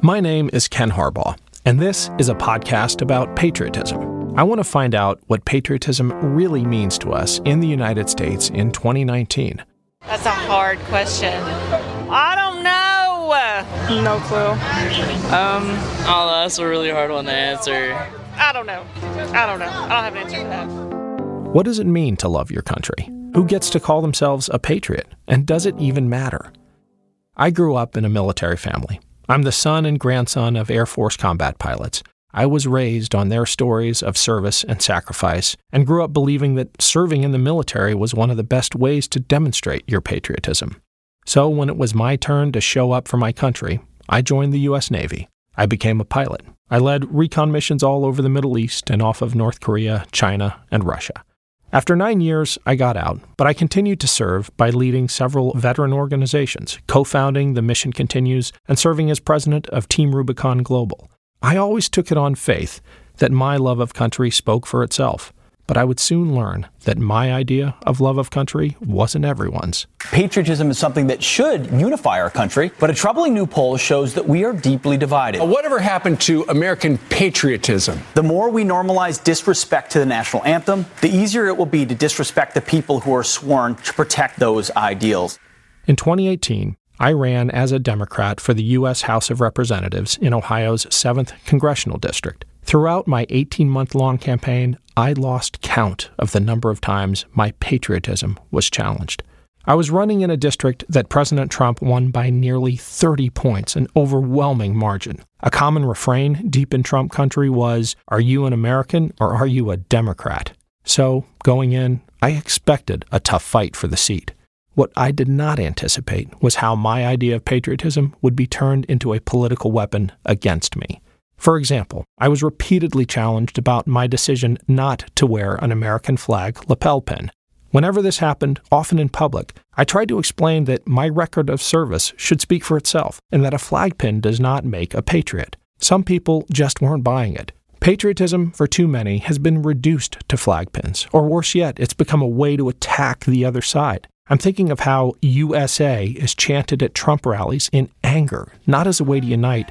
My name is Ken Harbaugh, and this is a podcast about patriotism. I want to find out what patriotism really means to us in the United States in 2019. That's a hard question. I don't know. No clue. Um, oh, that's a really hard one to answer. I don't know. I don't know. I don't have an answer for that. What does it mean to love your country? Who gets to call themselves a patriot? And does it even matter? I grew up in a military family. I'm the son and grandson of Air Force combat pilots. I was raised on their stories of service and sacrifice and grew up believing that serving in the military was one of the best ways to demonstrate your patriotism. So when it was my turn to show up for my country, I joined the U.S. Navy. I became a pilot. I led recon missions all over the Middle East and off of North Korea, China, and Russia. After nine years, I got out, but I continued to serve by leading several veteran organizations, co founding The Mission Continues, and serving as president of Team Rubicon Global. I always took it on faith that my love of country spoke for itself but I would soon learn that my idea of love of country wasn't everyone's. Patriotism is something that should unify our country, but a troubling new poll shows that we are deeply divided. Whatever happened to American patriotism? The more we normalize disrespect to the national anthem, the easier it will be to disrespect the people who are sworn to protect those ideals. In 2018, I ran as a Democrat for the U.S. House of Representatives in Ohio's 7th Congressional District. Throughout my 18 month long campaign, I lost count of the number of times my patriotism was challenged. I was running in a district that President Trump won by nearly 30 points, an overwhelming margin. A common refrain deep in Trump country was Are you an American or are you a Democrat? So, going in, I expected a tough fight for the seat. What I did not anticipate was how my idea of patriotism would be turned into a political weapon against me. For example, I was repeatedly challenged about my decision not to wear an American flag lapel pin. Whenever this happened, often in public, I tried to explain that my record of service should speak for itself and that a flag pin does not make a patriot. Some people just weren't buying it. Patriotism, for too many, has been reduced to flag pins, or worse yet, it's become a way to attack the other side. I'm thinking of how USA is chanted at Trump rallies in anger, not as a way to unite,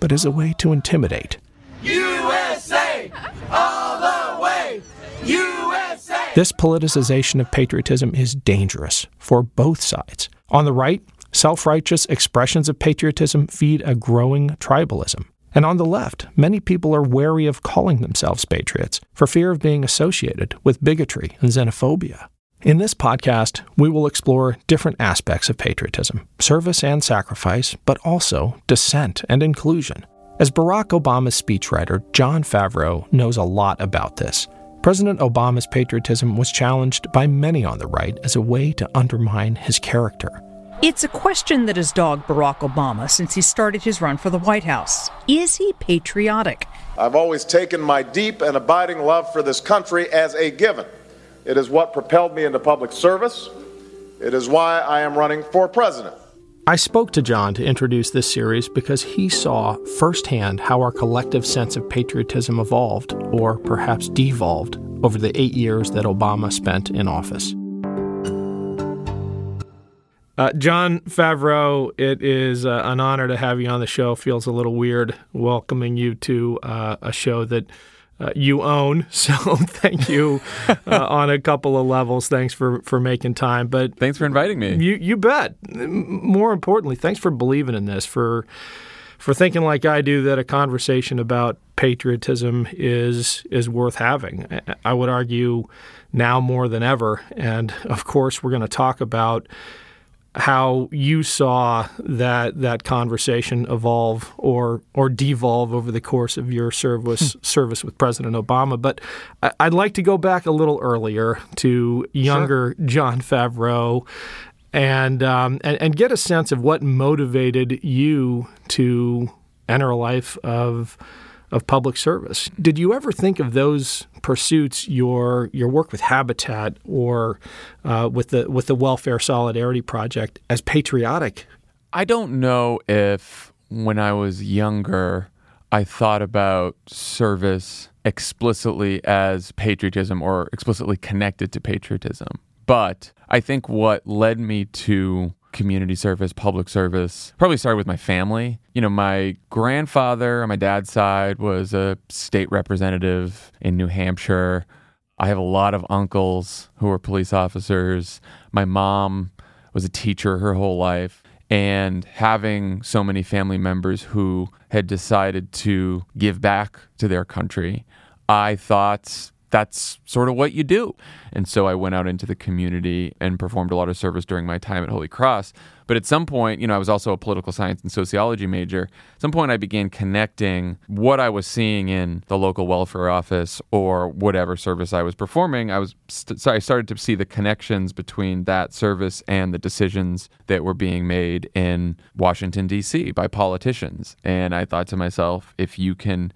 but as a way to intimidate. USA! All the way! USA! This politicization of patriotism is dangerous for both sides. On the right, self righteous expressions of patriotism feed a growing tribalism. And on the left, many people are wary of calling themselves patriots for fear of being associated with bigotry and xenophobia. In this podcast, we will explore different aspects of patriotism, service and sacrifice, but also dissent and inclusion. As Barack Obama's speechwriter, Jon Favreau knows a lot about this. President Obama's patriotism was challenged by many on the right as a way to undermine his character. It's a question that has dogged Barack Obama since he started his run for the White House. Is he patriotic? I've always taken my deep and abiding love for this country as a given. It is what propelled me into public service. It is why I am running for president. I spoke to Jon to introduce this series because he saw firsthand how our collective sense of patriotism evolved, or perhaps devolved, over the eight years that Obama spent in office. Uh, Jon Favreau, it is uh, an honor to have you on the show. Feels a little weird welcoming you to uh, a show that uh, you own. So thank you uh, on a couple of levels. Thanks for, for making time. But thanks for inviting me. You you bet. More importantly, thanks for believing in this. For for thinking like I do that a conversation about patriotism is is worth having. I would argue now more than ever. And of course, we're going to talk about how you saw that that conversation evolve or or devolve over the course of your service hmm. service with President Obama. But I'd like to go back a little earlier to younger sure. Jon Favreau and, um, and and get a sense of what motivated you to enter a life of of public service. Did you ever think of those pursuits, your your work with Habitat or uh, with the with the Welfare Solidarity Project, as patriotic? I don't know if when I was younger, I thought about service explicitly as patriotism or explicitly connected to patriotism. But I think what led me to community service, public service. Probably started with my family. You know, my grandfather on my dad's side was a state representative in New Hampshire. I have a lot of uncles who were police officers. My mom was a teacher her whole life. And having so many family members who had decided to give back to their country, I thought that's sort of what you do. And so I went out into the community and performed a lot of service during my time at Holy Cross. But at some point, you know, I was also a political science and sociology major. At some point, I began connecting what I was seeing in the local welfare office or whatever service I was performing. I was st- so I started to see the connections between that service and the decisions that were being made in Washington D.C. by politicians. And I thought to myself, if you can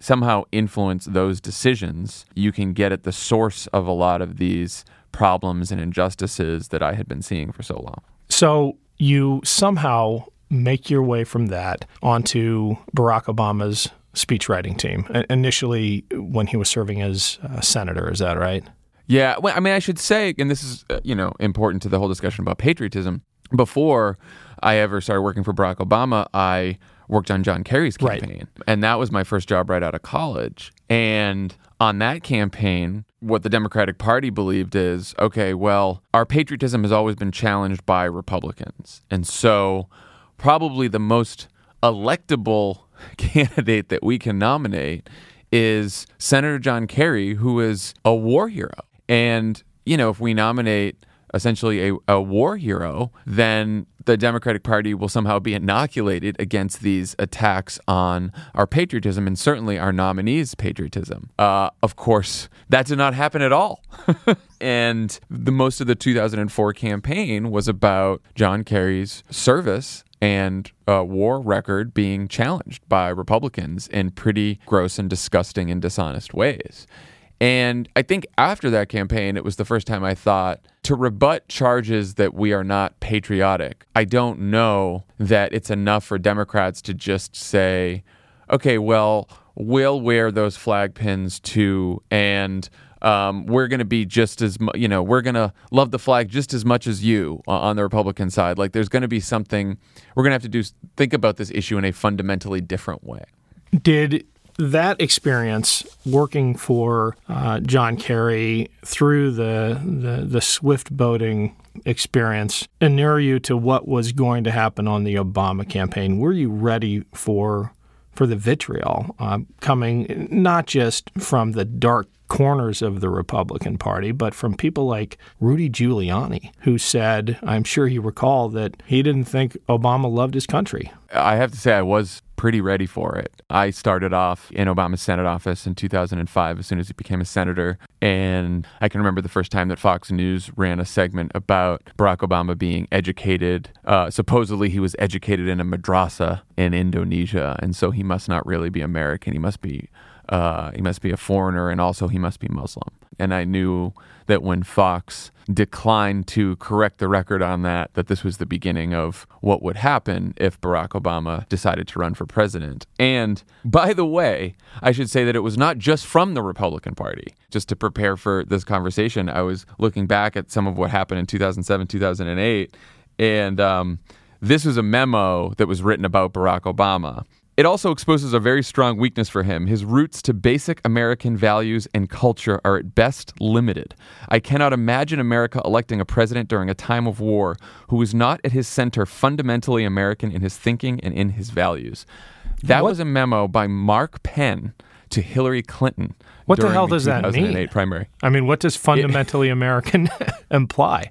somehow influence those decisions, you can get at the source of a lot of these problems and injustices that I had been seeing for so long. So you somehow make your way from that onto Barack Obama's speechwriting team initially when he was serving as a senator. Is that right? Yeah. Well, I mean, I should say, and this is, uh, you know, important to the whole discussion about patriotism. Before I ever started working for Barack Obama, I worked on John Kerry's campaign. Right. And that was my first job right out of college. And on that campaign, what the Democratic Party believed is okay, well, our patriotism has always been challenged by Republicans. And so, probably the most electable candidate that we can nominate is Senator John Kerry, who is a war hero. And, you know, if we nominate essentially a, a war hero, then the Democratic Party will somehow be inoculated against these attacks on our patriotism and certainly our nominees' patriotism. Uh, of course, that did not happen at all. and the most of the 2004 campaign was about John Kerry's service and uh, war record being challenged by Republicans in pretty gross and disgusting and dishonest ways. And I think after that campaign, it was the first time I thought to rebut charges that we are not patriotic. I don't know that it's enough for Democrats to just say, okay, well, we'll wear those flag pins too. And um, we're going to be just as you know we're going to love the flag just as much as you on the Republican side. Like there's going to be something we're going to have to do think about this issue in a fundamentally different way. Did that experience working for uh, John Kerry through the, the, the swift boating experience inure you to what was going to happen on the Obama campaign? Were you ready for for the vitriol uh, coming not just from the dark corners of the Republican Party, but from people like Rudy Giuliani, who said, I'm sure you recall, that he didn't think Obama loved his country. I have to say, I was pretty ready for it. I started off in Obama's Senate office in 2005 as soon as he became a senator. And I can remember the first time that Fox News ran a segment about Barack Obama being educated. Uh, supposedly, he was educated in a madrasa in Indonesia. And so he must not really be American. He must be. Uh, he must be a foreigner and also he must be Muslim. And I knew that when Fox declined to correct the record on that, that this was the beginning of what would happen if Barack Obama decided to run for president. And by the way, I should say that it was not just from the Republican Party. Just to prepare for this conversation, I was looking back at some of what happened in 2007, 2008, and um, this was a memo that was written about Barack Obama. It also exposes a very strong weakness for him. His roots to basic American values and culture are at best limited. I cannot imagine America electing a president during a time of war who is not at his center fundamentally American in his thinking and in his values. That what? was a memo by Mark Penn to Hillary Clinton. What the hell does the that mean? Primary. I mean, what does fundamentally American imply?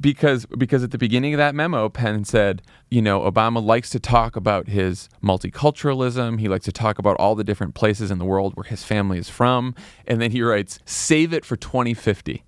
Because because at the beginning of that memo, Penn said, you know, Obama likes to talk about his multiculturalism. He likes to talk about all the different places in the world where his family is from, and then he writes, "Save it for 2050."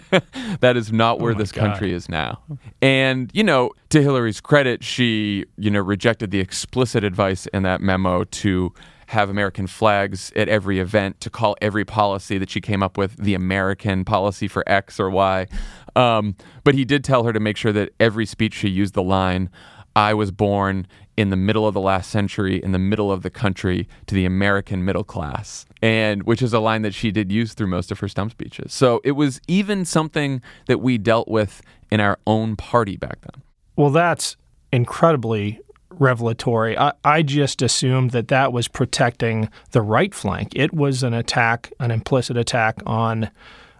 that is not where oh this God. country is now. And, you know, to Hillary's credit, she, you know, rejected the explicit advice in that memo to have American flags at every event, to call every policy that she came up with the American policy for X or Y. Um, but he did tell her to make sure that every speech she used the line, I was born in the middle of the last century, in the middle of the country, to the American middle class, and which is a line that she did use through most of her stump speeches. So it was even something that we dealt with in our own party back then. Well, that's incredibly revelatory. I, I just assumed that that was protecting the right flank. It was an attack, an implicit attack on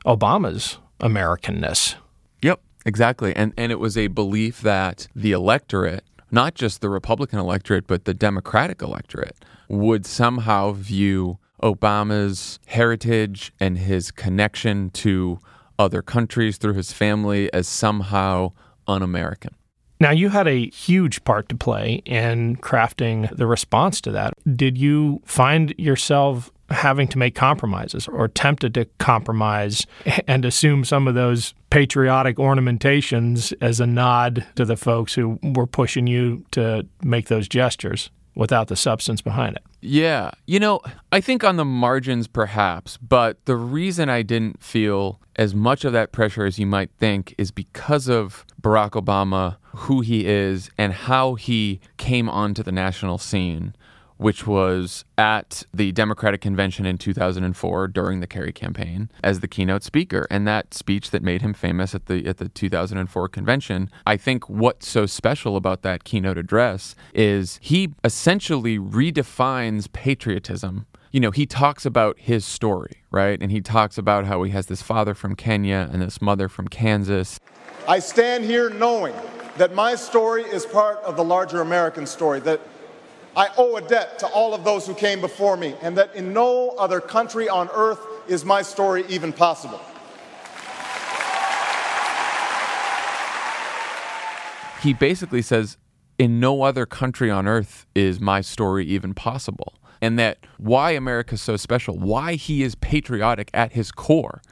Obama's Americanness. Yep, exactly. And and it was a belief that the electorate, not just the Republican electorate, but the Democratic electorate, would somehow view Obama's heritage and his connection to other countries through his family as somehow un American. Now, you had a huge part to play in crafting the response to that. Did you find yourself having to make compromises or tempted to compromise and assume some of those patriotic ornamentations as a nod to the folks who were pushing you to make those gestures without the substance behind it? Yeah. You know, I think on the margins perhaps, but the reason I didn't feel as much of that pressure as you might think is because of Barack Obama, who he is, and how he came onto the national scene which was at the Democratic Convention in 2004 during the Kerry campaign as the keynote speaker. And that speech that made him famous at the at the 2004 convention, I think what's so special about that keynote address is he essentially redefines patriotism you know, he talks about his story, right? And he talks about how he has this father from Kenya and this mother from Kansas. I stand here knowing that my story is part of the larger American story, that I owe a debt to all of those who came before me, and that in no other country on earth is my story even possible. He basically says, in no other country on earth is my story even possible. And that why America's so special, why he is patriotic at his core,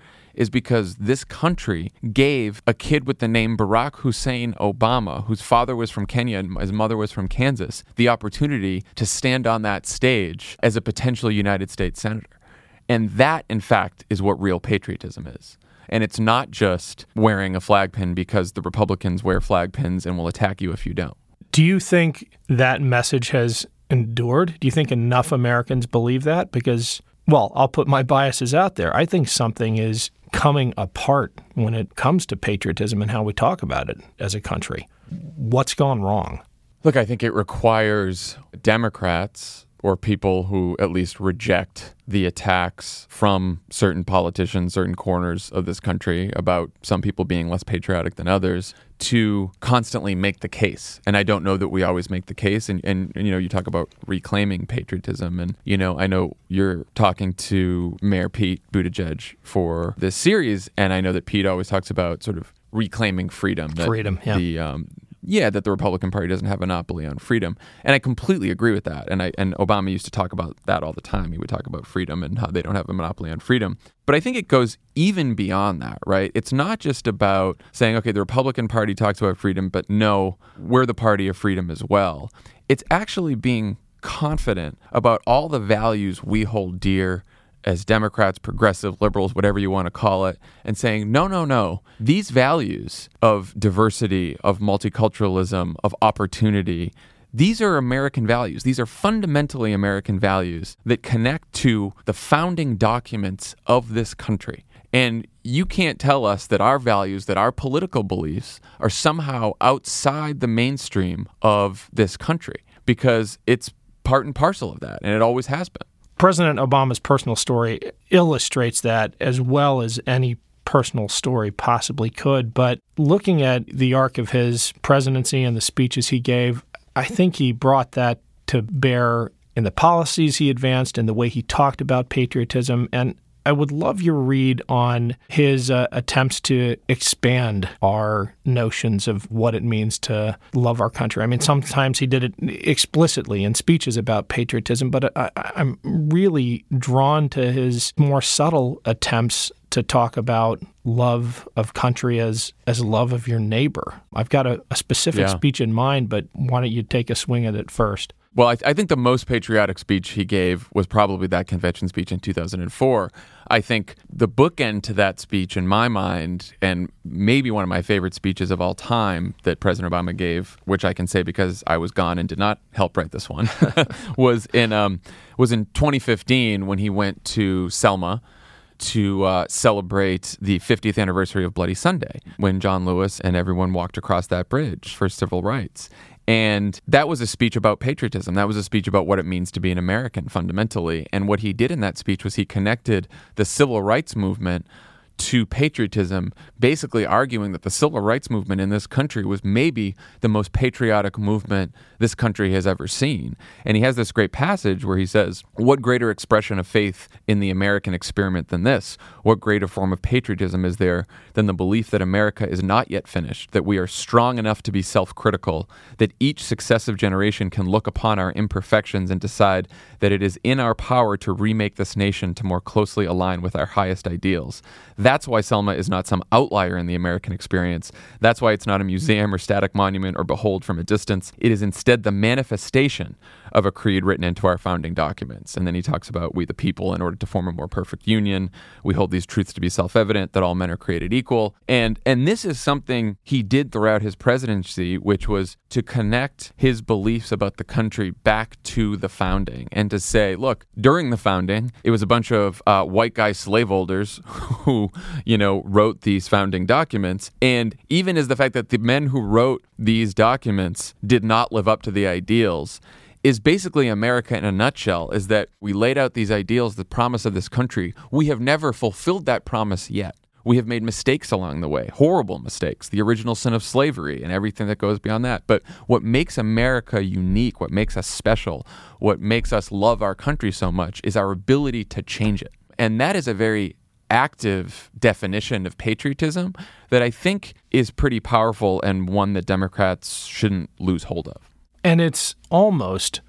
is because this country gave a kid with the name Barack Hussein Obama, whose father was from Kenya and his mother was from Kansas, the opportunity to stand on that stage as a potential United States Senator. And that, in fact, is what real patriotism is. And it's not just wearing a flag pin because the Republicans wear flag pins and will attack you if you don't. Do you think that message has endured? Do you think enough Americans believe that? Because, well, I'll put my biases out there. I think something is coming apart when it comes to patriotism and how we talk about it as a country. What's gone wrong? Look, I think it requires Democrats or people who at least reject the attacks from certain politicians, certain corners of this country about some people being less patriotic than others to constantly make the case. And I don't know that we always make the case. And, and, and, you know, you talk about reclaiming patriotism. And, you know, I know you're talking to Mayor Pete Buttigieg for this series. And I know that Pete always talks about sort of reclaiming freedom. freedom, yeah. The, um, yeah, that the Republican Party doesn't have a monopoly on freedom, and I completely agree with that. And I and Obama used to talk about that all the time. He would talk about freedom and how they don't have a monopoly on freedom. But I think it goes even beyond that, right? It's not just about saying, okay, the Republican Party talks about freedom, but no, we're the party of freedom as well. It's actually being confident about all the values we hold dear as Democrats, progressive, liberals, whatever you want to call it, and saying, no, no, no, these values of diversity, of multiculturalism, of opportunity, these are American values. These are fundamentally American values that connect to the founding documents of this country. And you can't tell us that our values, that our political beliefs are somehow outside the mainstream of this country because it's part and parcel of that, and it always has been. President Obama's personal story illustrates that as well as any personal story possibly could. But looking at the arc of his presidency and the speeches he gave, I think he brought that to bear in the policies he advanced and the way he talked about patriotism. And I would love your read on his uh, attempts to expand our notions of what it means to love our country. I mean, sometimes he did it explicitly in speeches about patriotism, but I, I'm really drawn to his more subtle attempts to talk about love of country as as love of your neighbor. I've got a, a specific yeah. speech in mind, but why don't you take a swing at it first? Well, I, I, think the most patriotic speech he gave was probably that convention speech in 2004. I think the bookend to that speech, in my mind, and maybe one of my favorite speeches of all time that President Obama gave, which I can say because I was gone and did not help write this one, was in um, was in 2015 when he went to Selma to uh, celebrate the 50th anniversary of Bloody Sunday, when John Lewis and everyone walked across that bridge for civil rights. And that was a speech about patriotism. That was a speech about what it means to be an American fundamentally. And what he did in that speech was he connected the civil rights movement to patriotism, basically arguing that the civil rights movement in this country was maybe the most patriotic movement this country has ever seen. And he has this great passage where he says, What greater expression of faith in the American experiment than this? What greater form of patriotism is there than the belief that America is not yet finished, that we are strong enough to be self critical, that each successive generation can look upon our imperfections and decide that it is in our power to remake this nation to more closely align with our highest ideals? That's why Selma is not some outlier in the American experience. That's why it's not a museum or static monument or behold from a distance. It is instead the manifestation of a creed written into our founding documents. And then he talks about we the people, in order to form a more perfect union, we hold these truths to be self-evident that all men are created equal. And and this is something he did throughout his presidency, which was to connect his beliefs about the country back to the founding and to say, look, during the founding, it was a bunch of uh, white guy slaveholders who, you know, wrote these founding documents. And even as the fact that the men who wrote these documents did not live up to the ideals is basically America in a nutshell is that we laid out these ideals, the promise of this country. We have never fulfilled that promise yet. We have made mistakes along the way, horrible mistakes, the original sin of slavery and everything that goes beyond that. But what makes America unique, what makes us special, what makes us love our country so much is our ability to change it. And that is a very active definition of patriotism that I think is pretty powerful and one that Democrats shouldn't lose hold of. And it's almost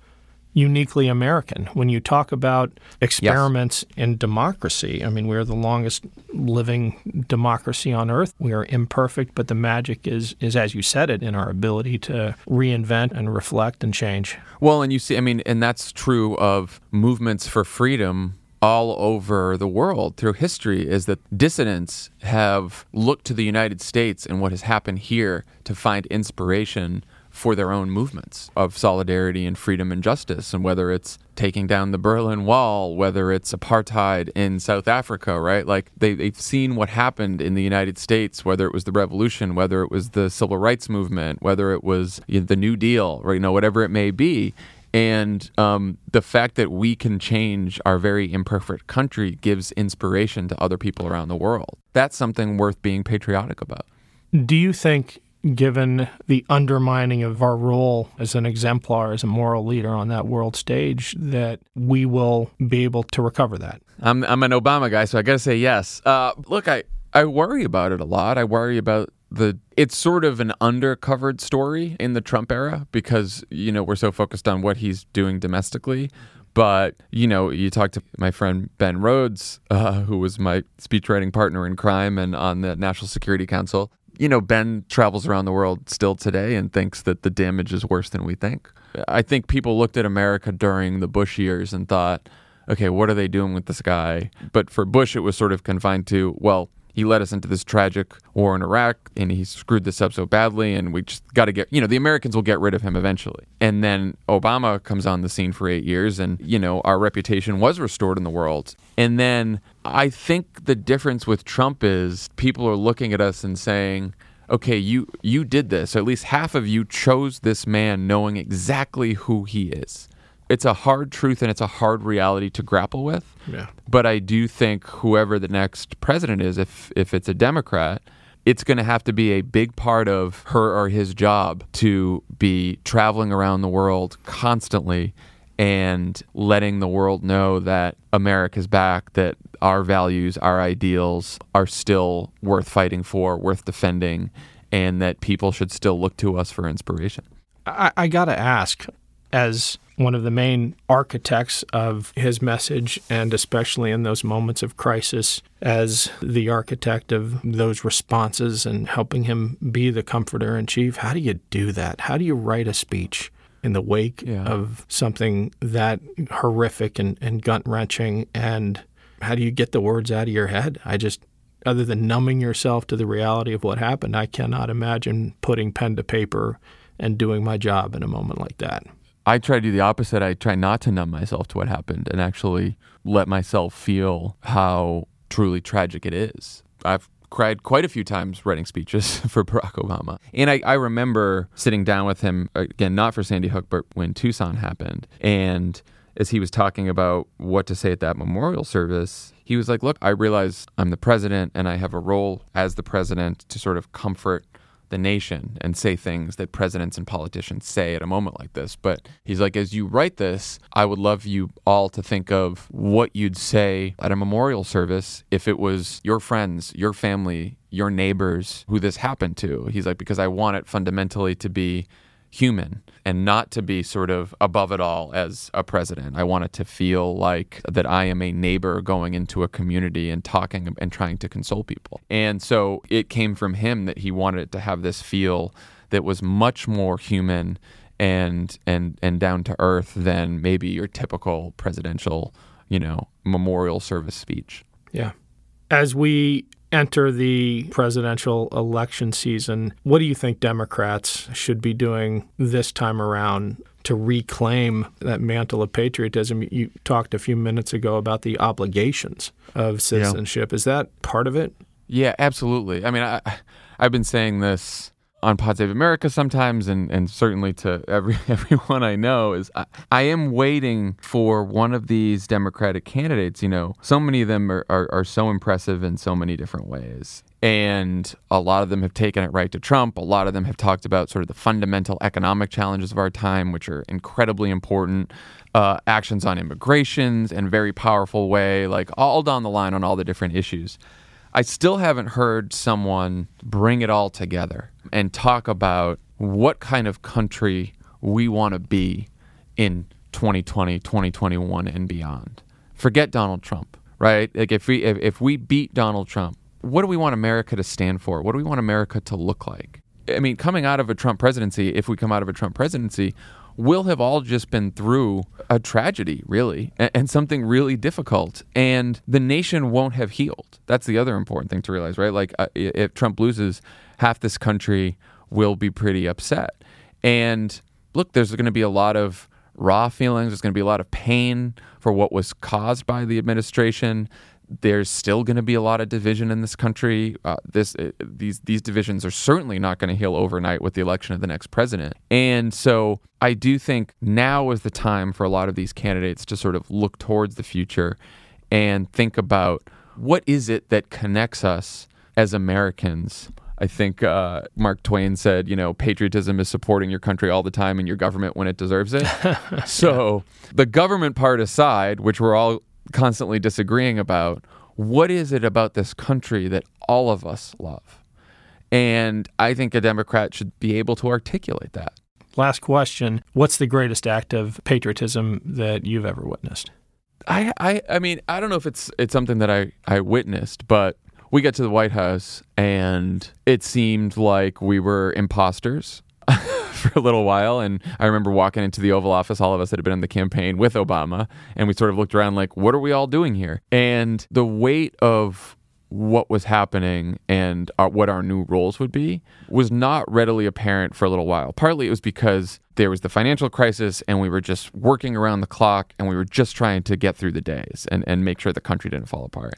uniquely American. When you talk about experiments yes. in democracy, I mean, we're the longest living democracy on earth. We are imperfect, but the magic is, is as you said it, in our ability to reinvent and reflect and change. Well, and you see, I mean, and that's true of movements for freedom all over the world through history is that dissidents have looked to the United States and what has happened here to find inspiration for their own movements of solidarity and freedom and justice. And whether it's taking down the Berlin Wall, whether it's apartheid in South Africa, right? Like they, they've seen what happened in the United States, whether it was the revolution, whether it was the civil rights movement, whether it was the New Deal, right? You know, whatever it may be. And um, the fact that we can change our very imperfect country gives inspiration to other people around the world. That's something worth being patriotic about. Do you think given the undermining of our role as an exemplar, as a moral leader on that world stage, that we will be able to recover that. I'm, I'm an Obama guy, so I got to say yes. Uh, look, I, I worry about it a lot. I worry about the it's sort of an undercovered story in the Trump era because you know we're so focused on what he's doing domestically but you know you talk to my friend ben rhodes uh, who was my speechwriting partner in crime and on the national security council you know, Ben travels around the world still today and thinks that the damage is worse than we think. I think people looked at America during the Bush years and thought, okay, what are they doing with this guy? But for Bush, it was sort of confined to, well, he led us into this tragic war in Iraq and he screwed this up so badly and we just got to get you know the Americans will get rid of him eventually. And then Obama comes on the scene for 8 years and you know our reputation was restored in the world. And then I think the difference with Trump is people are looking at us and saying okay you you did this. At least half of you chose this man knowing exactly who he is it's a hard truth and it's a hard reality to grapple with. Yeah. But I do think whoever the next president is, if if it's a Democrat, it's going to have to be a big part of her or his job to be traveling around the world constantly and letting the world know that America's back, that our values, our ideals are still worth fighting for, worth defending, and that people should still look to us for inspiration. I, I got to ask, as one of the main architects of his message, and especially in those moments of crisis, as the architect of those responses and helping him be the comforter in chief. How do you do that? How do you write a speech? In the wake Yeah. of something that horrific and, and gut wrenching, and how do you get the words out of your head? I just, other than numbing yourself to the reality of what happened, I cannot imagine putting pen to paper and doing my job in a moment like that. I try to do the opposite. I try not to numb myself to what happened and actually let myself feel how truly tragic it is. I've cried quite a few times writing speeches for Barack Obama. And I, I remember sitting down with him, again, not for Sandy Hook, but when Tucson happened. And as he was talking about what to say at that memorial service, he was like, Look, I realize I'm the president and I have a role as the president to sort of comfort the nation and say things that presidents and politicians say at a moment like this. But he's like, as you write this, I would love you all to think of what you'd say at a memorial service if it was your friends, your family, your neighbors who this happened to. He's like, because I want it fundamentally to be human and not to be sort of above it all as a president. I want it to feel like that I am a neighbor going into a community and talking and trying to console people. And so it came from him that he wanted it to have this feel that was much more human and and and down to earth than maybe your typical presidential, you know, memorial service speech. Yeah. As we enter the presidential election season, what do you think Democrats should be doing this time around to reclaim that mantle of patriotism? You talked a few minutes ago about the obligations of citizenship. Yeah. Is that part of it? Yeah, absolutely. I mean, I, I've been saying this on Pod Save America sometimes, and, and certainly to every everyone I know, is I, I, am waiting for one of these Democratic candidates. You know, so many of them are, are, are so impressive in so many different ways. And a lot of them have taken it right to Trump. A lot of them have talked about sort of the fundamental economic challenges of our time, which are incredibly important. Uh, actions on immigrations in very powerful way, like all down the line on all the different issues. I still haven't heard someone bring it all together and talk about what kind of country we want to be in 2020, 2021 and beyond. Forget Donald Trump, right? Like if we if, if we beat Donald Trump, what do we want America to stand for? What do we want America to look like? I mean, coming out of a Trump presidency, if we come out of a Trump presidency, we'll have all just been through a tragedy, really, and, and, something really difficult. And the nation won't have healed. That's the other important thing to realize, right? Like, uh, if Trump loses, half this country will be pretty upset. And look, there's going to be a lot of raw feelings, there's going to be a lot of pain for what was caused by the administration there's still going to be a lot of division in this country. Uh, this uh, these these divisions are certainly not going to heal overnight with the election of the next president. And so I do think now is the time for a lot of these candidates to sort of look towards the future and think about what is it that connects us as Americans. I think uh, Mark Twain said, you know, patriotism is supporting your country all the time and your government when it deserves it. so, the government part aside, which we're all constantly disagreeing about what is it about this country that all of us love? And I think a Democrat should be able to articulate that. Last question What's the greatest act of patriotism that you've ever witnessed? I, I, I mean, I don't know if it's it's something that I, I witnessed, but we got to the White House and it seemed like we were imposters. for a little while. And I remember walking into the Oval Office, all of us that had been in the campaign with Obama, and we sort of looked around like, what are we all doing here? And the weight of what was happening and our, what our new roles would be was not readily apparent for a little while. Partly it was because there was the financial crisis and we were just working around the clock and we were just trying to get through the days and, and make sure the country didn't fall apart.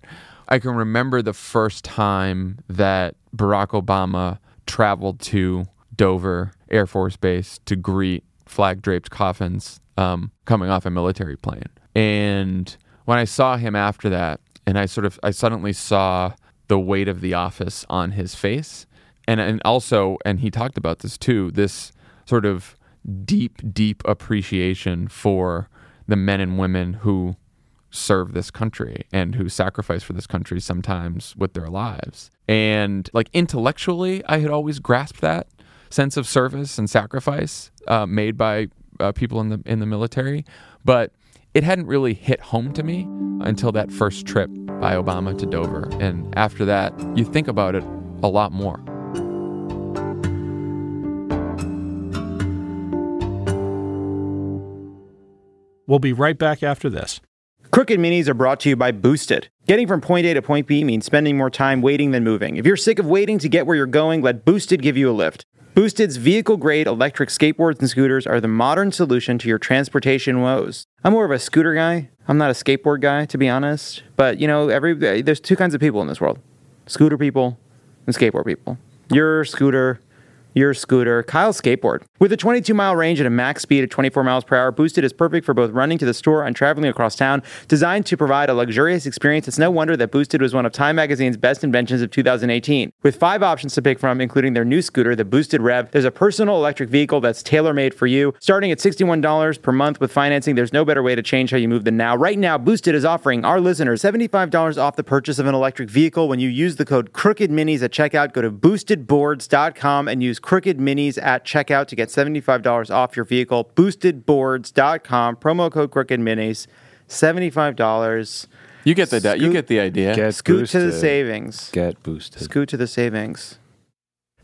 I can remember the first time that Barack Obama traveled to Dover Air Force Base to greet flag draped coffins um, coming off a military plane. And when I saw him after that, and I sort of, I suddenly saw the weight of the office on his face. And, and also, and he talked about this too, this sort of deep, deep appreciation for the men and women who serve this country and who sacrifice for this country sometimes with their lives. And like intellectually, I had always grasped that sense of service and sacrifice uh, made by uh, people in the in the military, but it hadn't really hit home to me until that first trip by Obama to Dover. And after that, you think about it a lot more. We'll be right back after this. Crooked Minis are brought to you by Boosted. Getting from point A to point B means spending more time waiting than moving. If you're sick of waiting to get where you're going, let Boosted give you a lift. Boosted's vehicle grade electric skateboards and scooters are the modern solution to your transportation woes. I'm more of a scooter guy. I'm not a skateboard guy, to be honest. But, you know, every there's two kinds of people in this world scooter people and skateboard people. Your scooter your scooter, Kyle's skateboard. With a 22 mile range and a max speed of 24 miles per hour, Boosted is perfect for both running to the store and traveling across town. Designed to provide a luxurious experience, it's no wonder that Boosted was one of Time Magazine's best inventions of 2018. With five options to pick from, including their new scooter, the Boosted Rev, there's a personal electric vehicle that's tailor made for you. Starting at $61 per month with financing, there's no better way to change how you move than now. Right now, Boosted is offering our listeners $75 off the purchase of an electric vehicle when you use the code Crooked Minis at checkout. Go to boostedboards.com and use Crooked Minis at checkout to get $75 off your vehicle. Boostedboards.com, promo code Crooked Minis, $75. You get the Scoot, you get the idea. Get Scoot boosted. to the savings. Get boosted. Scoot to the savings.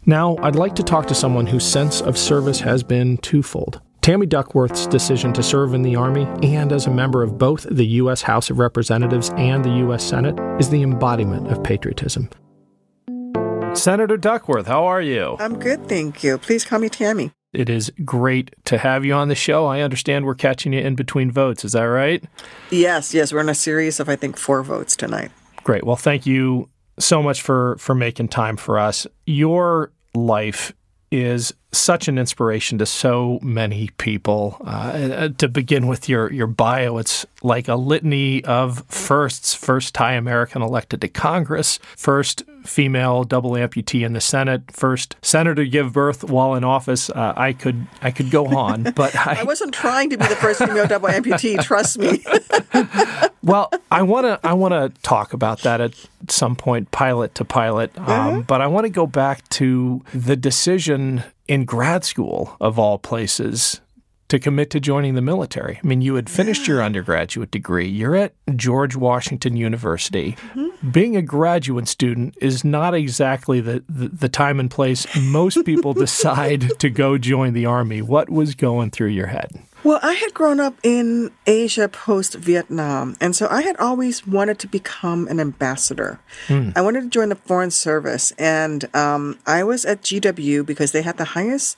Now, I'd like to talk to someone whose sense of service has been twofold. Tammy Duckworth's decision to serve in the Army and as a member of both the U.S. House of Representatives and the U.S. Senate is the embodiment of patriotism. Senator Duckworth, how are you? I'm good, thank you. Please call me Tammy. It is great to have you on the show. I understand we're catching you in between votes. Is that right? Yes, yes. We're in a series of, I think, four votes tonight. Great. Well, thank you so much for for making time for us. Your life is such an inspiration to so many people. Uh, to begin with your your bio, it's like a litany of firsts: first Thai American elected to Congress, first female double amputee in the Senate, first senator to give birth while in office. Uh, I could I could go on, but I, I wasn't trying to be the first female double amputee. Trust me. well, I want to I want to talk about that at some point, pilot to pilot. Um, mm-hmm. But I want to go back to the decision in grad school of all places to commit to joining the military. I mean, you had finished your undergraduate degree. You're at George Washington University. Mm-hmm. Being a graduate student is not exactly the, the, the time and place most people decide to go join the Army. What was going through your head? Well, I had grown up in Asia post Vietnam, and so I had always wanted to become an ambassador. Mm. I wanted to join the Foreign Service, and um, I was at GW because they had the highest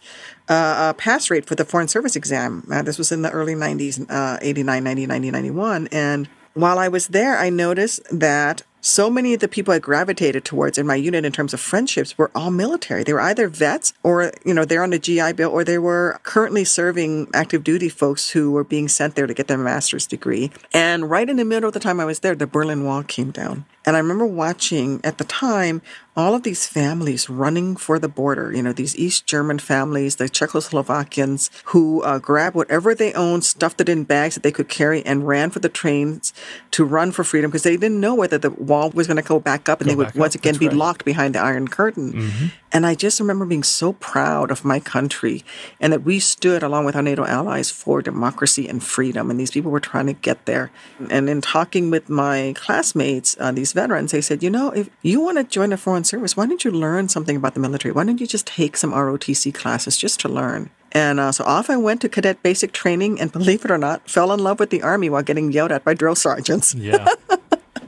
uh, uh, pass rate for the Foreign Service exam. Uh, this was in the early 90s, uh, 89, 90, 90, 91. And while I was there, I noticed that so many of the people I gravitated towards in my unit in terms of friendships were all military. They were either vets or, you know, they're on the GI Bill or they were currently serving active duty folks who were being sent there to get their master's degree. And right in the middle of the time I was there, the Berlin Wall came down. And I remember watching at the time all of these families running for the border, you know, these East German families, the Czechoslovakians who uh, grabbed whatever they owned, stuffed it in bags that they could carry, and ran for the trains to run for freedom because they didn't know whether the wall was going to go back up and go they would once again That's be right. locked behind the Iron Curtain. Mm-hmm. And I just remember being so proud of my country and that we stood along with our NATO allies for democracy and freedom. And these people were trying to get there. And in talking with my classmates, uh, these veterans, they said, you know, if you want to join the Foreign Service, why don't you learn something about the military? Why don't you just take some ROTC classes just to learn? And uh, so off I went to cadet basic training, and believe it or not, fell in love with the Army while getting yelled at by drill sergeants. Yeah.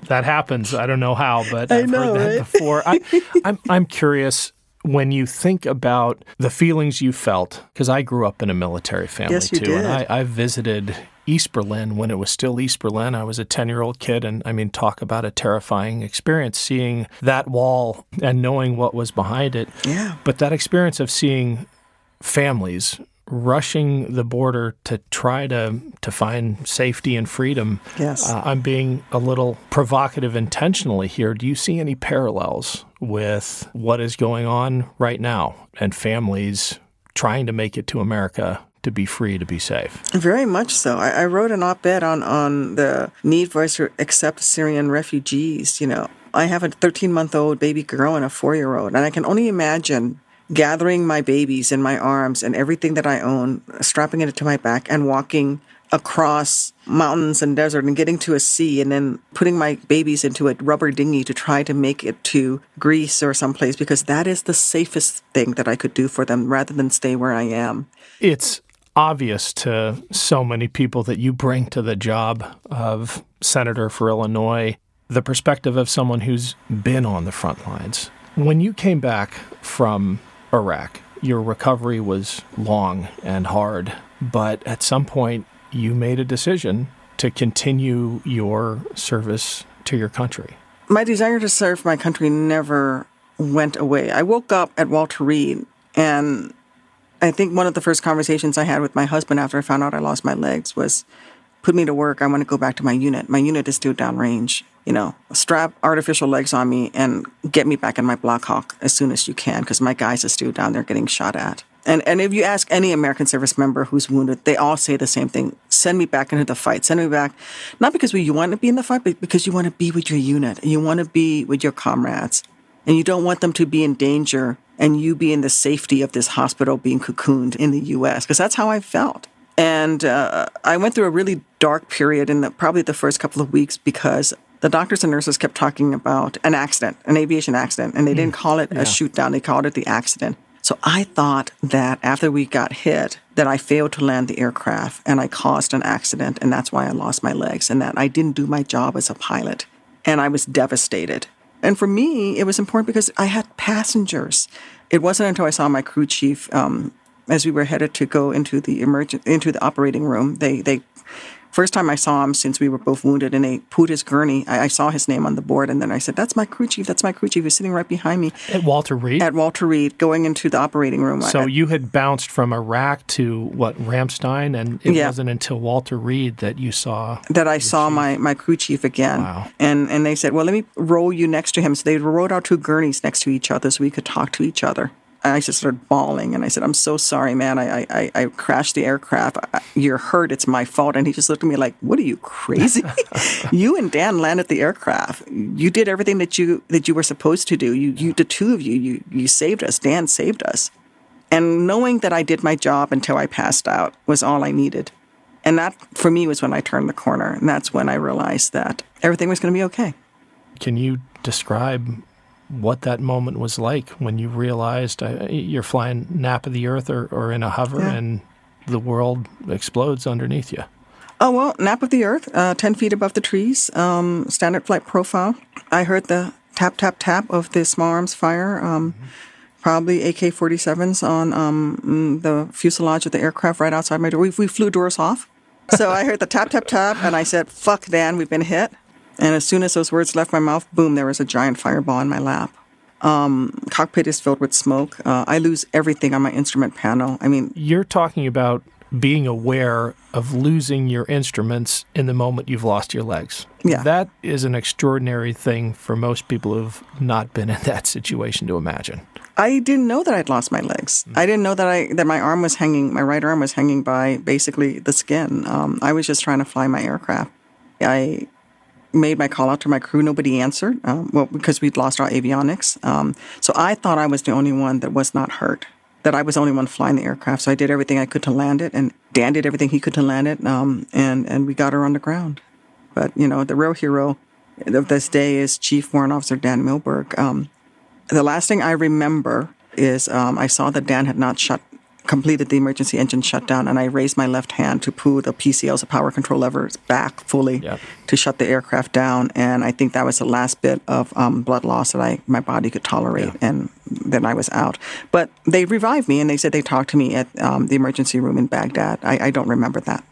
that happens. I don't know how, but I've know, heard that right? before. I, I'm, I'm curious when you think about the feelings you felt, because I grew up in a military family yes, too, did. and I, I visited East Berlin when it was still East Berlin. I was a 10 year old kid, and I mean, talk about a terrifying experience seeing that wall and knowing what was behind it. Yeah. But that experience of seeing families rushing the border to try to to find safety and freedom. Yes, uh, I'm being a little provocative intentionally here. Do you see any parallels with what is going on right now and families trying to make it to America? To be free, to be safe. Very much so. I, I wrote an op ed on, on the need for us to accept Syrian refugees. You know, I have a 13 month old baby girl and a four year old, and I can only imagine gathering my babies in my arms and everything that I own, strapping it to my back, and walking across mountains and desert and getting to a sea and then putting my babies into a rubber dinghy to try to make it to Greece or someplace because that is the safest thing that I could do for them rather than stay where I am. It's obvious to so many people that you bring to the job of senator for Illinois the perspective of someone who's been on the front lines. When you came back from Iraq, your recovery was long and hard, but at some point you made a decision to continue your service to your country. My desire to serve my country never went away. I woke up at Walter Reed, and I think one of the first conversations I had with my husband after I found out I lost my legs was put me to work. I want to go back to my unit. My unit is still downrange. You know, strap artificial legs on me and get me back in my Blackhawk as soon as you can because my guys are still down there getting shot at. And and if you ask any American service member who's wounded, they all say the same thing: send me back into the fight. Send me back, not because you want to be in the fight, but because you want to be with your unit and you want to be with your comrades, and you don't want them to be in danger and you be in the safety of this hospital being cocooned in the U.S. Because that's how I felt. And uh, I went through a really dark period in the, probably the first couple of weeks because the doctors and nurses kept talking about an accident, an aviation accident, and they didn't hmm. call it yeah. a shoot down; they called it the accident. So I thought that after we got hit, that I failed to land the aircraft and I caused an accident and that's why I lost my legs and that I didn't do my job as a pilot. And I was devastated. And for me, it was important because I had passengers. It wasn't until I saw my crew chief um, as we were headed to go into the emergent into the operating room. They they First time I saw him since we were both wounded in a Putis gurney, I, I, saw his name on the board, and then I said, "That's my crew chief. That's my crew chief. He's sitting right behind me." At Walter Reed. At Walter Reed, going into the operating room. So I, you had bounced from Iraq to what Ramstein, and it yeah. wasn't until Walter Reed that you saw that I saw chief. my my crew chief again. Wow. And and they said, "Well, let me roll you next to him." So they rode out two gurneys next to each other so we could talk to each other. I just started bawling and I said, I'm so sorry, man. I, I, I crashed the aircraft. You're hurt. It's my fault. And he just looked at me like, what are you crazy? you and Dan landed the aircraft. You did everything that you, that you were supposed to do. You, you, the two of you, you, you saved us. Dan saved us. And knowing that I did my job until I passed out was all I needed. And that for me was when I turned the corner. And that's when I realized that everything was going to be okay. Can you describe what that moment was like when you realized uh, you're flying nap of the earth or, or in a hover yeah. and the world explodes underneath you. Oh, well, nap of the earth, uh, 10 feet above the trees, um, standard flight profile. I heard the tap, tap, tap of the small arms fire. Um, mm-hmm. Probably AK 47s on um, mm, the fuselage of the aircraft right outside my door. We, we flew doors off. So I heard the tap, tap, tap, and I said, fuck, Dan, we've been hit. And as soon as those words left my mouth, boom, there was a giant fireball in my lap. Um, cockpit is filled with smoke. Uh, I lose everything on my instrument panel. I mean, you're talking about being aware of losing your instruments in the moment you've lost your legs. Yeah. That is an extraordinary thing for most people who've not been in that situation to imagine. I didn't know that I'd lost my legs. Mm-hmm. I didn't know that I that my arm was hanging, my right arm was hanging by basically the skin. Um, I was just trying to fly my aircraft. I made my call out to my crew. Nobody answered, um, well, because we'd lost our avionics. Um, so I thought I was the only one that was not hurt, that I was the only one flying the aircraft. So I did everything I could to land it, and Dan did everything he could to land it, um, and, and we got her on the ground. But, you know, the real hero of this day is Chief Warrant Officer Dan Milberg. Um, the last thing I remember is um, I saw that Dan had not shut completed the emergency engine shutdown, and I raised my left hand to pull the PCLs, the power control levers, back fully yep. to shut the aircraft down. And I think that was the last bit of um, blood loss that I my body could tolerate, yeah. and then I was out. But they revived me, and they said they talked to me at um, the emergency room in Baghdad. I, I don't remember that.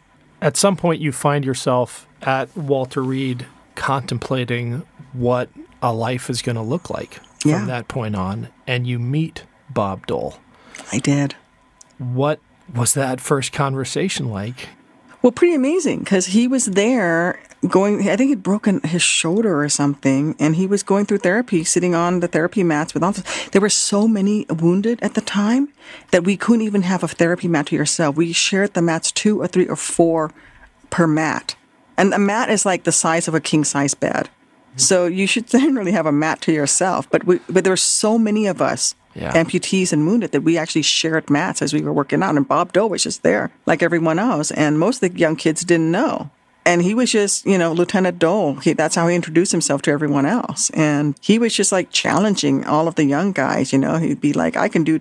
At some point, you find yourself at Walter Reed contemplating what a life is going to look like from yeah. that point on, and you meet Bob Dole. I did. What was that first conversation like? Well, pretty amazing because he was there going, I think he'd broken his shoulder or something, and he was going through therapy, sitting on the therapy mats with all There were so many wounded at the time that we couldn't even have a therapy mat to yourself. We shared the mats two or three or four per mat. And a mat is like the size of a king size bed. So you should generally have a mat to yourself. But we, but there were so many of us yeah. amputees and wounded that we actually shared mats as we were working out. And Bob Dole was just there, like everyone else. And most of the young kids didn't know. And he was just, you know, Lieutenant Dole. He, that's how he introduced himself to everyone else. And he was just like challenging all of the young guys. You know, he'd be like, I can do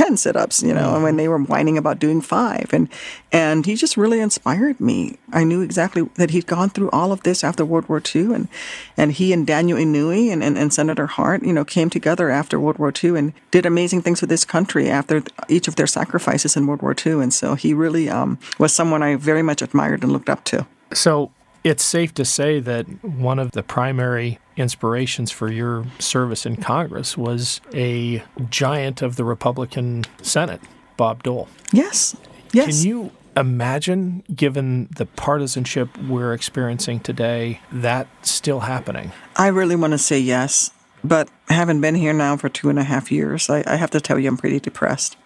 10 sit-ups you know and when they were whining about doing five. And and he just really inspired me. I knew exactly that he'd gone through all of this after world war ii and and he and daniel inouye and, and, and senator hart you know came together after world war ii and did amazing things for this country after each of their sacrifices in world war ii and so he really um, was someone i very much admired and looked up to. So it's safe to say that one of the primary inspirations for your service in Congress was a giant of the Republican Senate, Bob Dole. Yes. Yes. Can you imagine, given the partisanship we're experiencing today, that still happening? I really want to say yes, but having been here now for two and a half years, I, I have to tell you I'm pretty depressed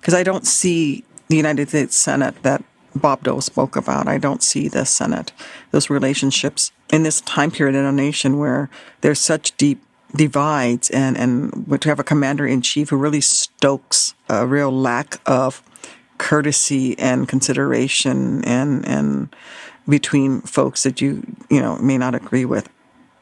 because I don't see the United States Senate that Bob Dole spoke about. I don't see the Senate, those relationships in this time period in a nation where there's such deep divides and, and to have a commander in chief who really stokes a real lack of courtesy and consideration and, and between folks that you, you know, may not agree with.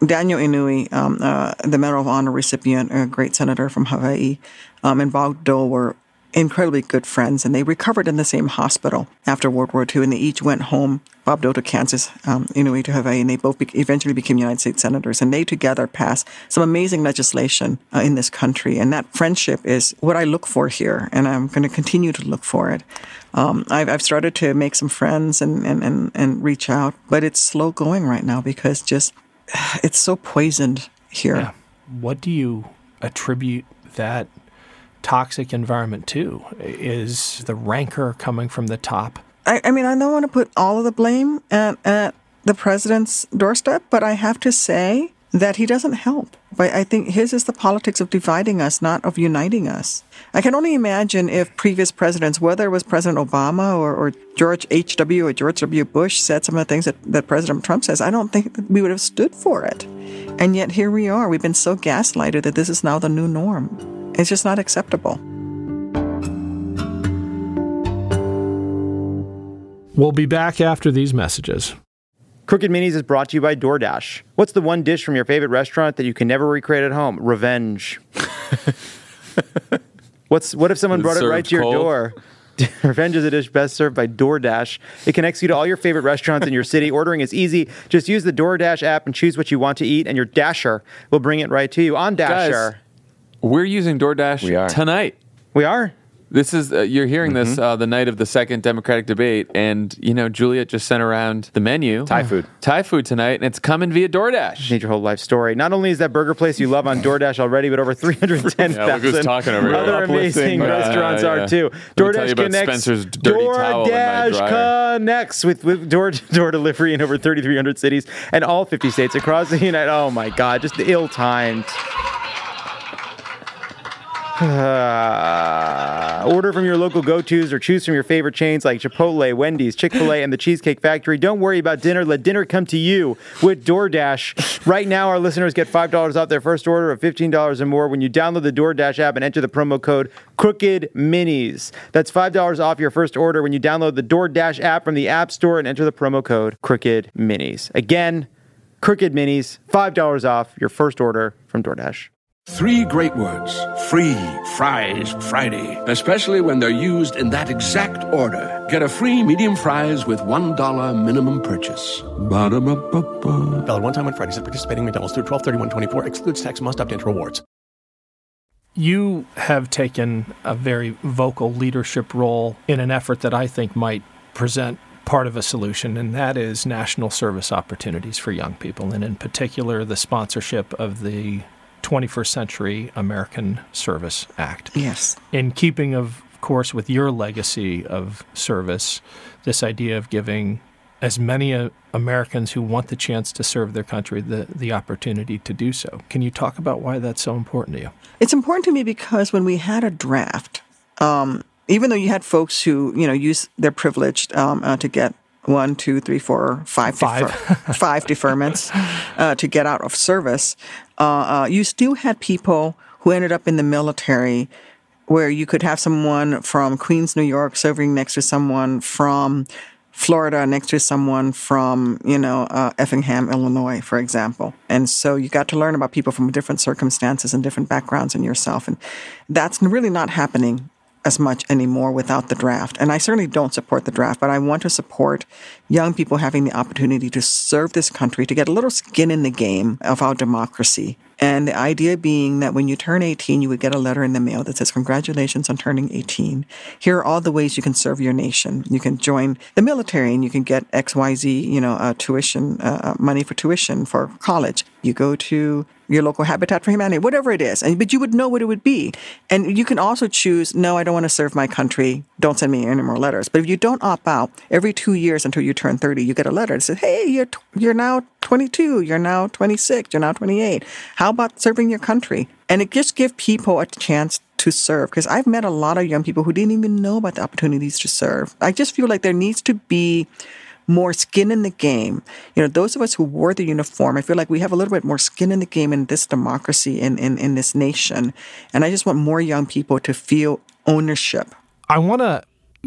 Daniel Inouye, um, uh, the Medal of Honor recipient, a great senator from Hawaii, um, and Bob Dole were incredibly good friends, and they recovered in the same hospital after World War II, and they each went home. Bob Dole to Kansas, um, Inouye to Hawaii, and they both be- eventually became United States senators. And they together passed some amazing legislation uh, in this country. And that friendship is what I look for here, and I'm going to continue to look for it. Um, I've, I've, started to make some friends and, and, and, and reach out, but it's slow going right now because just it's so poisoned here. Yeah. What do you attribute that toxic environment too is the rancor coming from the top. I, I mean, I don't want to put all of the blame at, at the president's doorstep, but I have to say that he doesn't help. But I think his is the politics of dividing us, not of uniting us. I can only imagine if previous presidents, whether it was President Obama or, or George H.W. or George W. Bush, said some of the things that, that President Trump says, I don't think we would have stood for it. And yet here we are. We've been so gaslighted that this is now the new norm. It's just not acceptable. We'll be back after these messages. Crooked Minis is brought to you by DoorDash. What's the one dish from your favorite restaurant that you can never recreate at home? Revenge. What's what if someone brought it right to your cold? door? Revenge is a dish best served by DoorDash. It connects you to all your favorite restaurants in your city. Ordering is easy. Just use the DoorDash app and choose what you want to eat, and your Dasher will bring it right to you on Dasher. Guys, we're using DoorDash we are. tonight. We are. This is uh, you're hearing mm-hmm. this uh, the night of the second Democratic debate, and you know Juliet just sent around the menu Thai food, Thai food tonight, and it's coming via DoorDash. You Need your whole life story. Not only is that burger place you love on DoorDash already, but over 310,000 yeah, other amazing uh, restaurants yeah. are too. DoorDash connects. DoorDash connects with, with door to door delivery in over 3,300 cities and all 50 states across the United. Oh my God, just ill timed. Order from your local go tos or choose from your favorite chains like Chipotle, Wendy's, Chick fil A, and the Cheesecake Factory. Don't worry about dinner. Let dinner come to you with DoorDash. Right now, our listeners get $5 off their first order of $15 or more when you download the DoorDash app and enter the promo code Crooked Minis. That's $5 off your first order when you download the DoorDash app from the App Store and enter the promo code Crooked Minis. Again, Crooked Minis, $5 off your first order from DoorDash. Three great words free fries Friday, especially when they're used in that exact order. Get a free medium fries with $1 minimum purchase. Ba-da-ba-ba-ba. Valid one time on Fridays at participating McDonald's through 12 31 24. Excludes tax, must opt into rewards. You have taken a very vocal leadership role in an effort that I think might present part of a solution, and that is national service opportunities for young people, and in particular, the sponsorship of the 21st Century American Service Act. Yes. In keeping, of course, with your legacy of service, this idea of giving as many uh, Americans who want the chance to serve their country the, the opportunity to do so. Can you talk about why that's so important to you? It's important to me because when we had a draft, um, even though you had folks who, you know, use their privilege um, uh, to get one, two, three, four, five, five, defer- five deferments uh, to get out of service, uh, uh, you still had people who ended up in the military where you could have someone from Queens, New York serving next to someone from Florida next to someone from, you know, uh, Effingham, Illinois, for example. And so you got to learn about people from different circumstances and different backgrounds in yourself. And that's really not happening as much anymore without the draft. And I certainly don't support the draft, but I want to support young people having the opportunity to serve this country, to get a little skin in the game of our democracy. And the idea being that when you turn 18, you would get a letter in the mail that says, Congratulations on turning 18. Here are all the ways you can serve your nation. You can join the military and you can get XYZ, you know, uh, tuition, uh, uh, money for tuition for college. You go to your local Habitat for Humanity, whatever it is. And, but you would know what it would be. And you can also choose, no, I don't want to serve my country. Don't send me any more letters. But if you don't opt out, every two years until you turn 30, you get a letter that says, hey, you're, you're now 22, you're now 26, you're now 28. How about serving your country? And it just gives people a chance to serve because I've met a lot of young people who didn't even know about the opportunities to serve. I just feel like there needs to be more skin in the game. You know, those of us who wore the uniform, I feel like we have a little bit more skin in the game in this democracy in, in, in this nation. And I just want more young people to feel ownership. I want to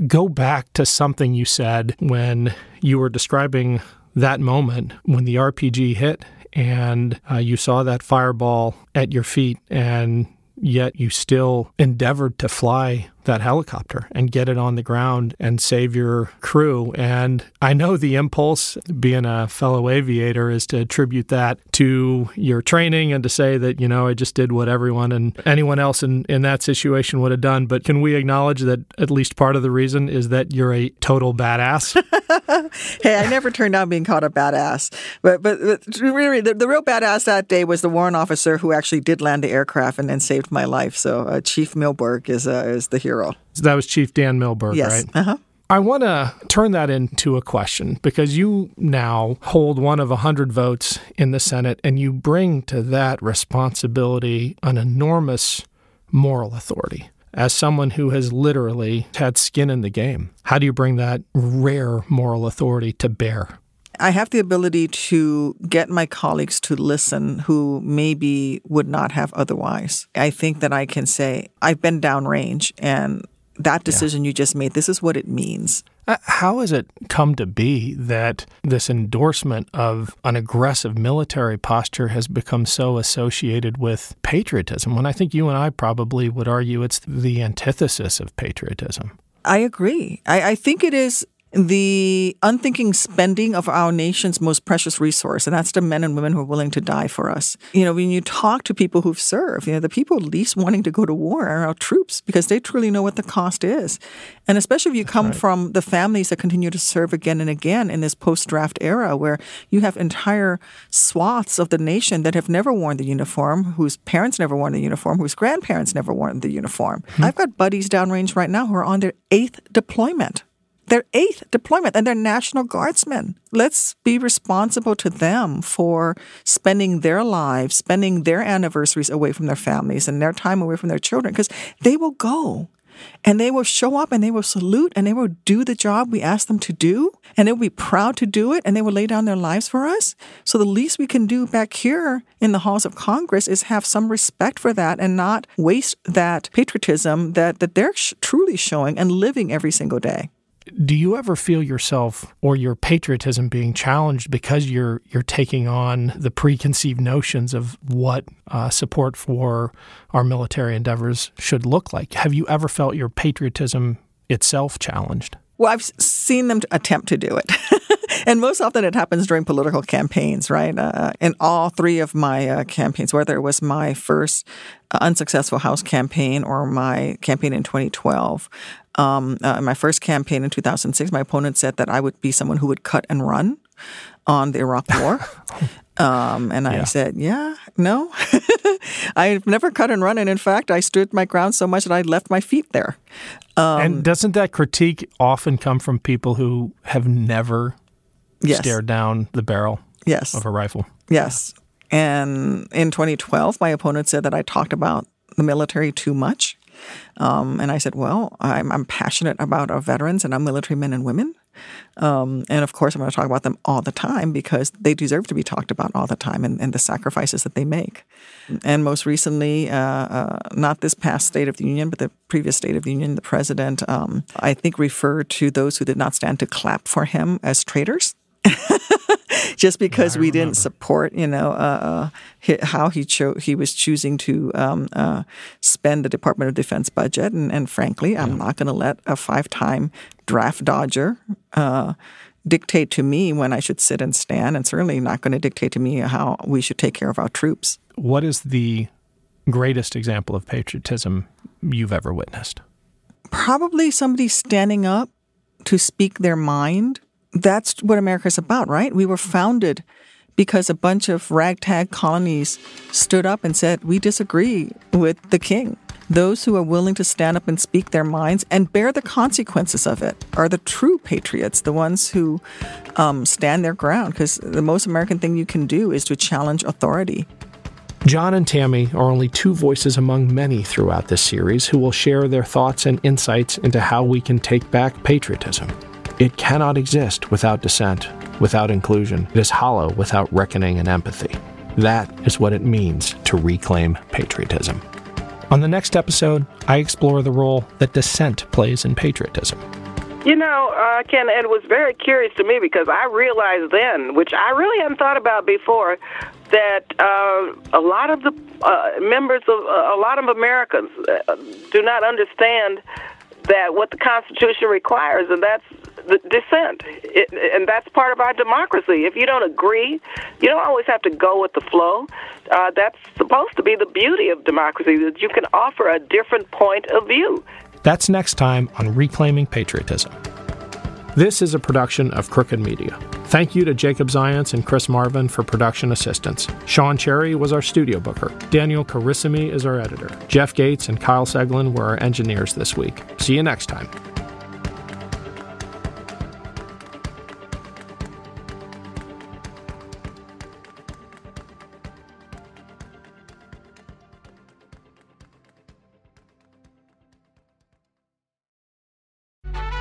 go back to something you said when you were describing that moment when the RPG hit and uh, you saw that fireball at your feet and yet you still endeavored to fly that helicopter and get it on the ground and save your crew. And I know the impulse, being a fellow aviator, is to attribute that to your training and to say that, you know, I just did what everyone and anyone else in, in that situation would have done. But can we acknowledge that at least part of the reason is that you're a total badass? hey, I never turned out being called a badass. But, but, but really, the, the, real badass that day was the warrant officer who actually did land the aircraft and, then saved my life. So uh, Chief Milberg is, uh, is the hero. So that was Chief Dan Milberg, yes. right? Uh-huh. I want to turn that into a question because you now hold one of 100 votes in the Senate and you bring to that responsibility an enormous moral authority. As someone who has literally had skin in the game, how do you bring that rare moral authority to bear? I have the ability to get my colleagues to listen who maybe would not have otherwise. I think that I can say, I've been downrange and that decision yeah. you just made, this is what it means. Uh, how has it come to be that this endorsement of an aggressive military posture has become so associated with patriotism when I think you and I probably would argue it's the antithesis of patriotism? I agree. I, I think it is the unthinking spending of our nation's most precious resource, and that's the men and women who are willing to die for us. You know, when you talk to people who've served, you know, the people least wanting to go to war are our troops because they truly know what the cost is. And especially if you come right. from the families that continue to serve again and again in this post draft era where you have entire swaths of the nation that have never worn the uniform, whose parents never worn the uniform, whose grandparents never worn the uniform. Mm-hmm. I've got buddies downrange right now who are on their eighth deployment their eighth deployment and they're National Guardsmen. Let's be responsible to them for spending their lives, spending their anniversaries away from their families and their time away from their children because they will go and they will show up and they will salute and they will do the job we ask them to do and they will be proud to do it and they will lay down their lives for us. So the least we can do back here in the halls of Congress is have some respect for that and not waste that patriotism that, that they're sh- truly showing and living every single day do you ever feel yourself or your patriotism being challenged because you're you're taking on the preconceived notions of what uh, support for our military endeavors should look like? Have you ever felt your patriotism itself challenged? Well, I've seen them attempt to do it. and most often it happens during political campaigns, right? Uh, in all three of my uh, campaigns, whether it was my first uh, unsuccessful House campaign or my campaign in 2012, um, uh, my first campaign in 2006, my opponent said that I would be someone who would cut and run on the Iraq War. Um, and I said, yeah, no. I've never cut and run. And in fact, I stood my ground so much that I left my feet there. Um, and doesn't that critique often come from people who have never yes. stared down the barrel yes. of a rifle? Yes. And in 2012, my opponent said that I talked about the military too much. Um, and I said, Well, I'm, I'm, passionate about our veterans and our military men and women. Um, and of course, I'm going to talk about them all the time because they deserve to be talked about all the time and, and the sacrifices that they make. And most recently, uh, uh, not this past State of the Union, but the previous State of the Union, the president, um, I think, referred to those who did not stand to clap for him as traitors. just because we didn't support, you know, uh, uh how he chose, he was choosing to um, uh, spend the Department of Defense budget, and, and frankly, yeah. I'm not going to let a five-time draft dodger uh, dictate to me when I should sit and stand, and certainly not going to dictate to me how we should take care of our troops. What is the greatest example of patriotism you've ever witnessed? Probably somebody standing up to speak their mind that's what America's about, right? We were founded because a bunch of ragtag colonies stood up and said, We disagree with the king. Those who are willing to stand up and speak their minds and bear the consequences of it are the true patriots, the ones who um, stand their ground, because the most American thing you can do is to challenge authority. Jon and Tammy are only two voices among many throughout this series who will share their thoughts and insights into how we can take back patriotism. It cannot exist without dissent, without inclusion. It is hollow without reckoning and empathy. That is what it means to reclaim patriotism. On the next episode, I explore the role that dissent plays in patriotism. You know, uh, Ken, it was very curious to me because I realized then, which I really hadn't thought about before, that uh, a lot of the uh, members of uh, a lot of Americans uh, do not understand that what the Constitution requires, and that's the dissent. It, and that's part of our democracy. If you don't agree, you don't always have to go with the flow. Uh, that's supposed to be the beauty of democracy, that you can offer a different point of view. That's next time on Reclaiming Patriotism. This is a production of Crooked Media. Thank you to Jacob Zients and Chris Marvin for production assistance. Sean Cherry was our studio booker. Daniel Carissimi is our editor. Jeff Gates and Kyle Seglin were our engineers this week. See you next time.